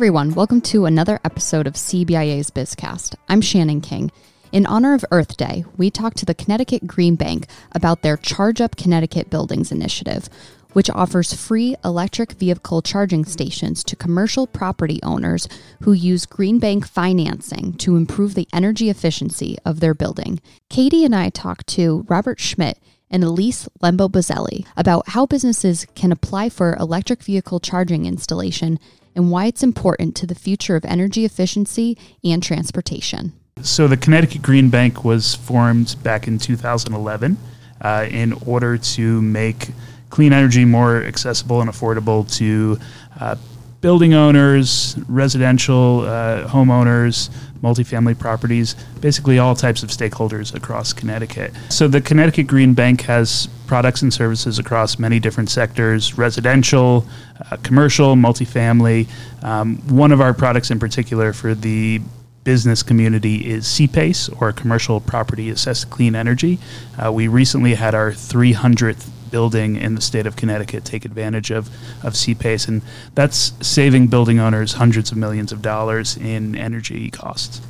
everyone. Welcome to another episode of CBIA's Bizcast. I'm Shannon King. In honor of Earth Day, we talked to the Connecticut Green Bank about their Charge Up Connecticut Buildings initiative, which offers free electric vehicle charging stations to commercial property owners who use Green Bank financing to improve the energy efficiency of their building. Katie and I talked to Robert Schmidt and Elise Lembo Bazzelli about how businesses can apply for electric vehicle charging installation and why it's important to the future of energy efficiency and transportation. So, the Connecticut Green Bank was formed back in 2011 uh, in order to make clean energy more accessible and affordable to uh, building owners, residential uh, homeowners, multifamily properties, basically all types of stakeholders across Connecticut. So the Connecticut Green Bank has products and services across many different sectors residential, uh, commercial, multifamily. Um, one of our products in particular for the business community is CPACE, or Commercial Property Assessed Clean Energy. Uh, we recently had our 300th building in the state of Connecticut take advantage of, of CPACE, and that's saving building owners hundreds of millions of dollars in energy costs.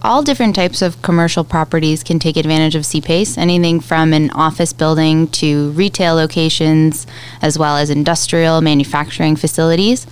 All different types of commercial properties can take advantage of CPACE, anything from an office building to retail locations, as well as industrial manufacturing facilities.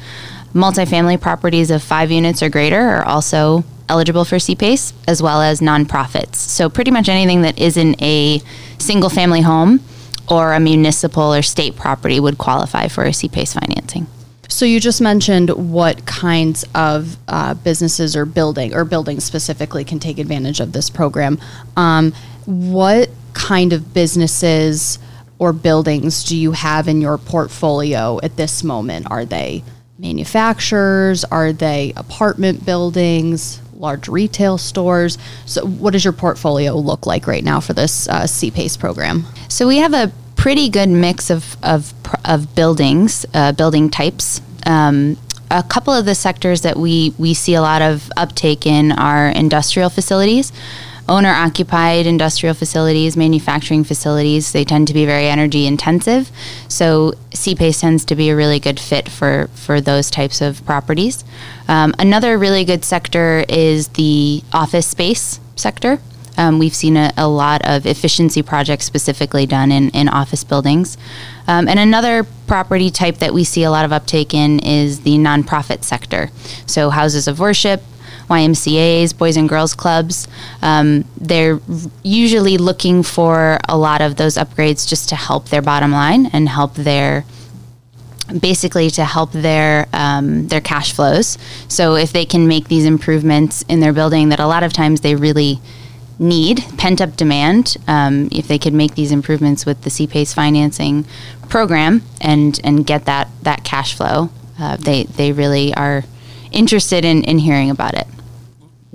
Multifamily properties of five units or greater are also eligible for CPACE, as well as nonprofits. So, pretty much anything that isn't a single family home or a municipal or state property would qualify for a CPACE financing. So you just mentioned what kinds of uh, businesses or building or buildings specifically can take advantage of this program. Um, what kind of businesses or buildings do you have in your portfolio at this moment? Are they manufacturers? Are they apartment buildings? Large retail stores. So, what does your portfolio look like right now for this uh, CPACE program? So we have a pretty good mix of of, of buildings, uh, building types. Um, a couple of the sectors that we we see a lot of uptake in are industrial facilities owner occupied industrial facilities, manufacturing facilities, they tend to be very energy intensive. So CPACE tends to be a really good fit for, for those types of properties. Um, another really good sector is the office space sector. Um, we've seen a, a, lot of efficiency projects specifically done in, in office buildings. Um, and another property type that we see a lot of uptake in is the nonprofit sector. So, houses of worship, YMCA's, Boys and Girls Clubs. Um, they're usually looking for a lot of those upgrades just to help their bottom line and help their basically to help their um, their cash flows. So if they can make these improvements in their building, that a lot of times they really need pent up demand. Um, if they could make these improvements with the CPACE financing program and and get that that cash flow, uh, they they really are interested in in hearing about it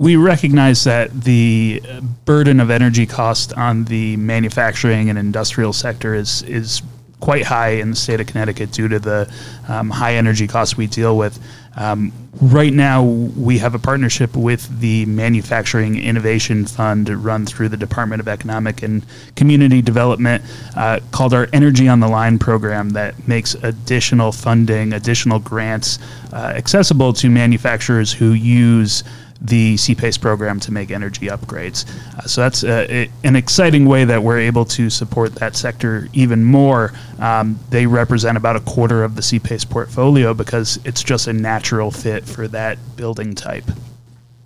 we recognize that the burden of energy cost on the manufacturing and industrial sector is is quite high in the state of Connecticut due to the um, high energy costs we deal with. Um, right now, we have a partnership with the Manufacturing Innovation Fund run through the Department of Economic and Community Development uh, called our Energy on the Line program that makes additional funding, additional grants uh, accessible to manufacturers who use the CPACE program to make energy upgrades. Uh, so that's uh, an exciting way that we're able to support that sector even more. Um, they represent about a quarter of the CPACE portfolio because it's just a natural fit for that building type.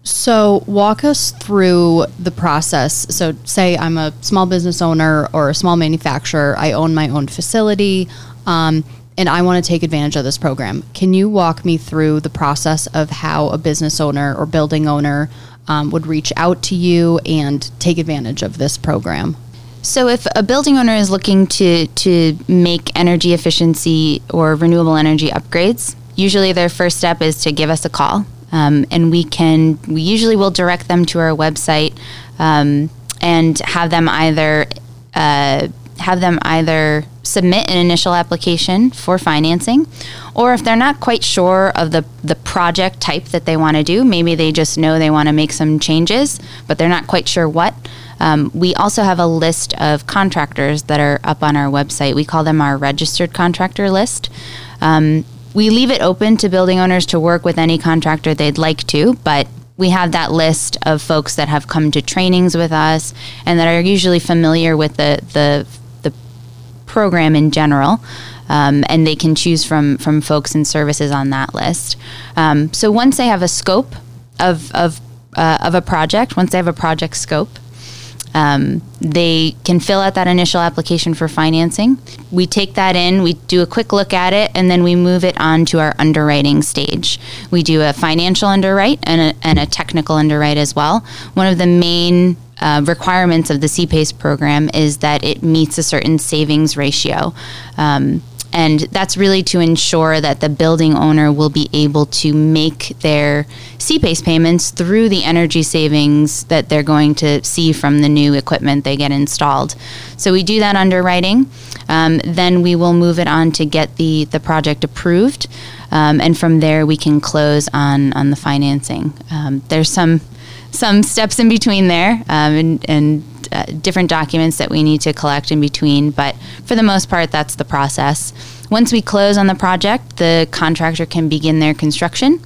So, walk us through the process. So, say I'm a small business owner or a small manufacturer, I own my own facility. Um, and I want to take advantage of this program. Can you walk me through the process of how a business owner or building owner um, would reach out to you and take advantage of this program? So, if a building owner is looking to to make energy efficiency or renewable energy upgrades, usually their first step is to give us a call, um, and we can we usually will direct them to our website um, and have them either uh, have them either submit an initial application for financing, or if they're not quite sure of the, the project type that they want to do, maybe they just know they want to make some changes, but they're not quite sure what. Um, we also have a list of contractors that are up on our website. We call them our registered contractor list. Um, we leave it open to building owners to work with any contractor they'd like to, but we have that list of folks that have come to trainings with us and that are usually familiar with the the, the program in general. Um, and they can choose from from folks and services on that list. Um, so once they have a scope of of uh, of a project, once they have a project scope, um, they can fill out that initial application for financing. We take that in, we do a quick look at it, and then we move it on to our underwriting stage. We do a financial underwrite and a, and a technical underwrite as well. One of the main uh, requirements of the CPACE program is that it meets a certain savings ratio. Um, and that's really to ensure that the building owner will be able to make their CPACE payments through the energy savings that they're going to see from the new equipment they get installed. So we do that underwriting. Um, then we will move it on to get the, the project approved. Um, and from there, we can close on, on the financing. Um, there's some some steps in between there um, and, and uh, different documents that we need to collect in between. But for the most part, that's the process. Once we close on the project, the contractor can begin their construction.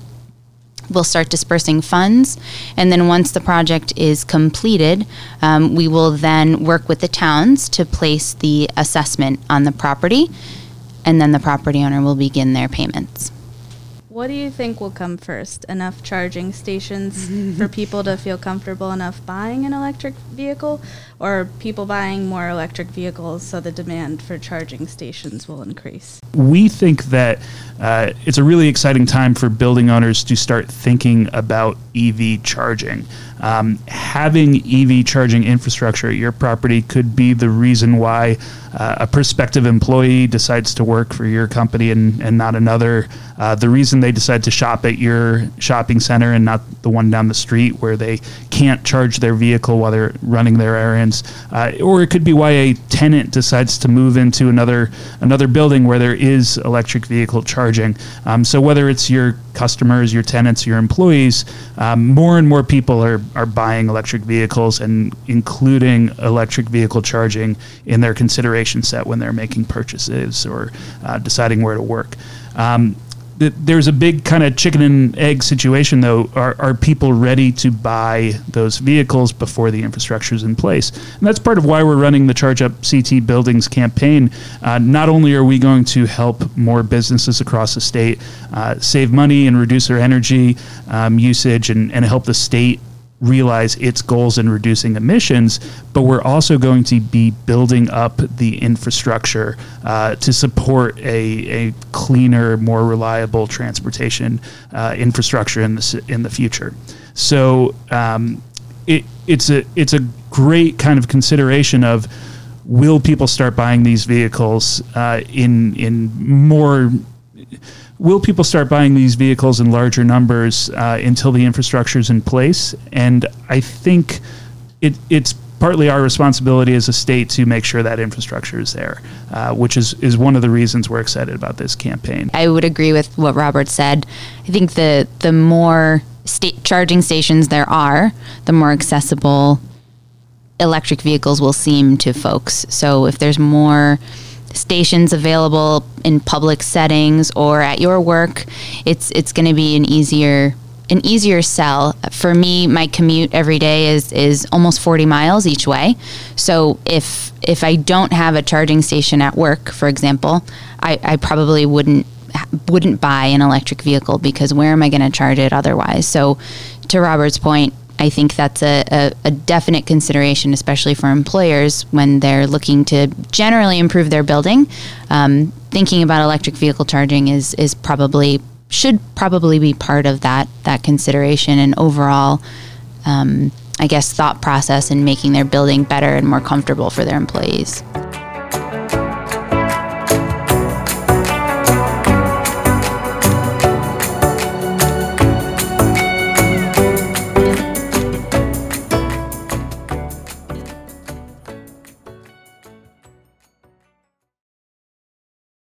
We'll start dispersing funds, and then once the project is completed, um, we will then work with the towns to place the assessment on the property, and then the property owner will begin their payments. What do you think will come first? Enough charging stations for people to feel comfortable enough buying an electric vehicle, or people buying more electric vehicles so the demand for charging stations will increase? We think that uh, it's a really exciting time for building owners to start thinking about EV charging. Um, having EV charging infrastructure at your property could be the reason why uh, a prospective employee decides to work for your company and, and not another. Uh, the reason they decide to shop at your shopping center and not the one down the street where they can't charge their vehicle while they're running their errands. Uh, or it could be why a tenant decides to move into another another building where there is electric vehicle charging. Um, so whether it's your customers, your tenants, your employees, um, more and more people are, are buying electric vehicles and including electric vehicle charging in their consideration set when they're making purchases or uh, deciding where to work. Um, there's a big kind of chicken and egg situation, though. Are, are people ready to buy those vehicles before the infrastructure is in place? And that's part of why we're running the Charge Up CT Buildings campaign. Uh, not only are we going to help more businesses across the state uh, save money and reduce their energy um, usage and, and help the state realize its goals in reducing emissions, but we're also going to be building up the infrastructure uh, to support a, a cleaner, more reliable transportation uh, infrastructure in the in the future. So um, it, it's a it's a great kind of consideration of will people start buying these vehicles uh, in in more will people start buying these vehicles in larger numbers uh, until the infrastructure is in place? And I think it, it's partly our responsibility as a state to make sure that infrastructure is there, uh, which is, is one of the reasons we're excited about this campaign. I would agree with what Robert said. I think the the more state charging stations there are, the more accessible electric vehicles will seem to folks. So if there's more stations available in public settings or at your work, it's it's going to be an easier an easier sell. For me, my commute every day is is almost 40 miles each way. So if if I don't have a charging station at work, for example, I, I probably wouldn't wouldn't buy an electric vehicle because where am I going to charge it otherwise? So to Robert's point, I think that's a, a, a, definite consideration, especially for employers when they're looking to generally improve their building. Um, thinking about electric vehicle charging is is probably should probably be part of that that consideration and overall, um, I guess, thought process in making their building better and more comfortable for their employees.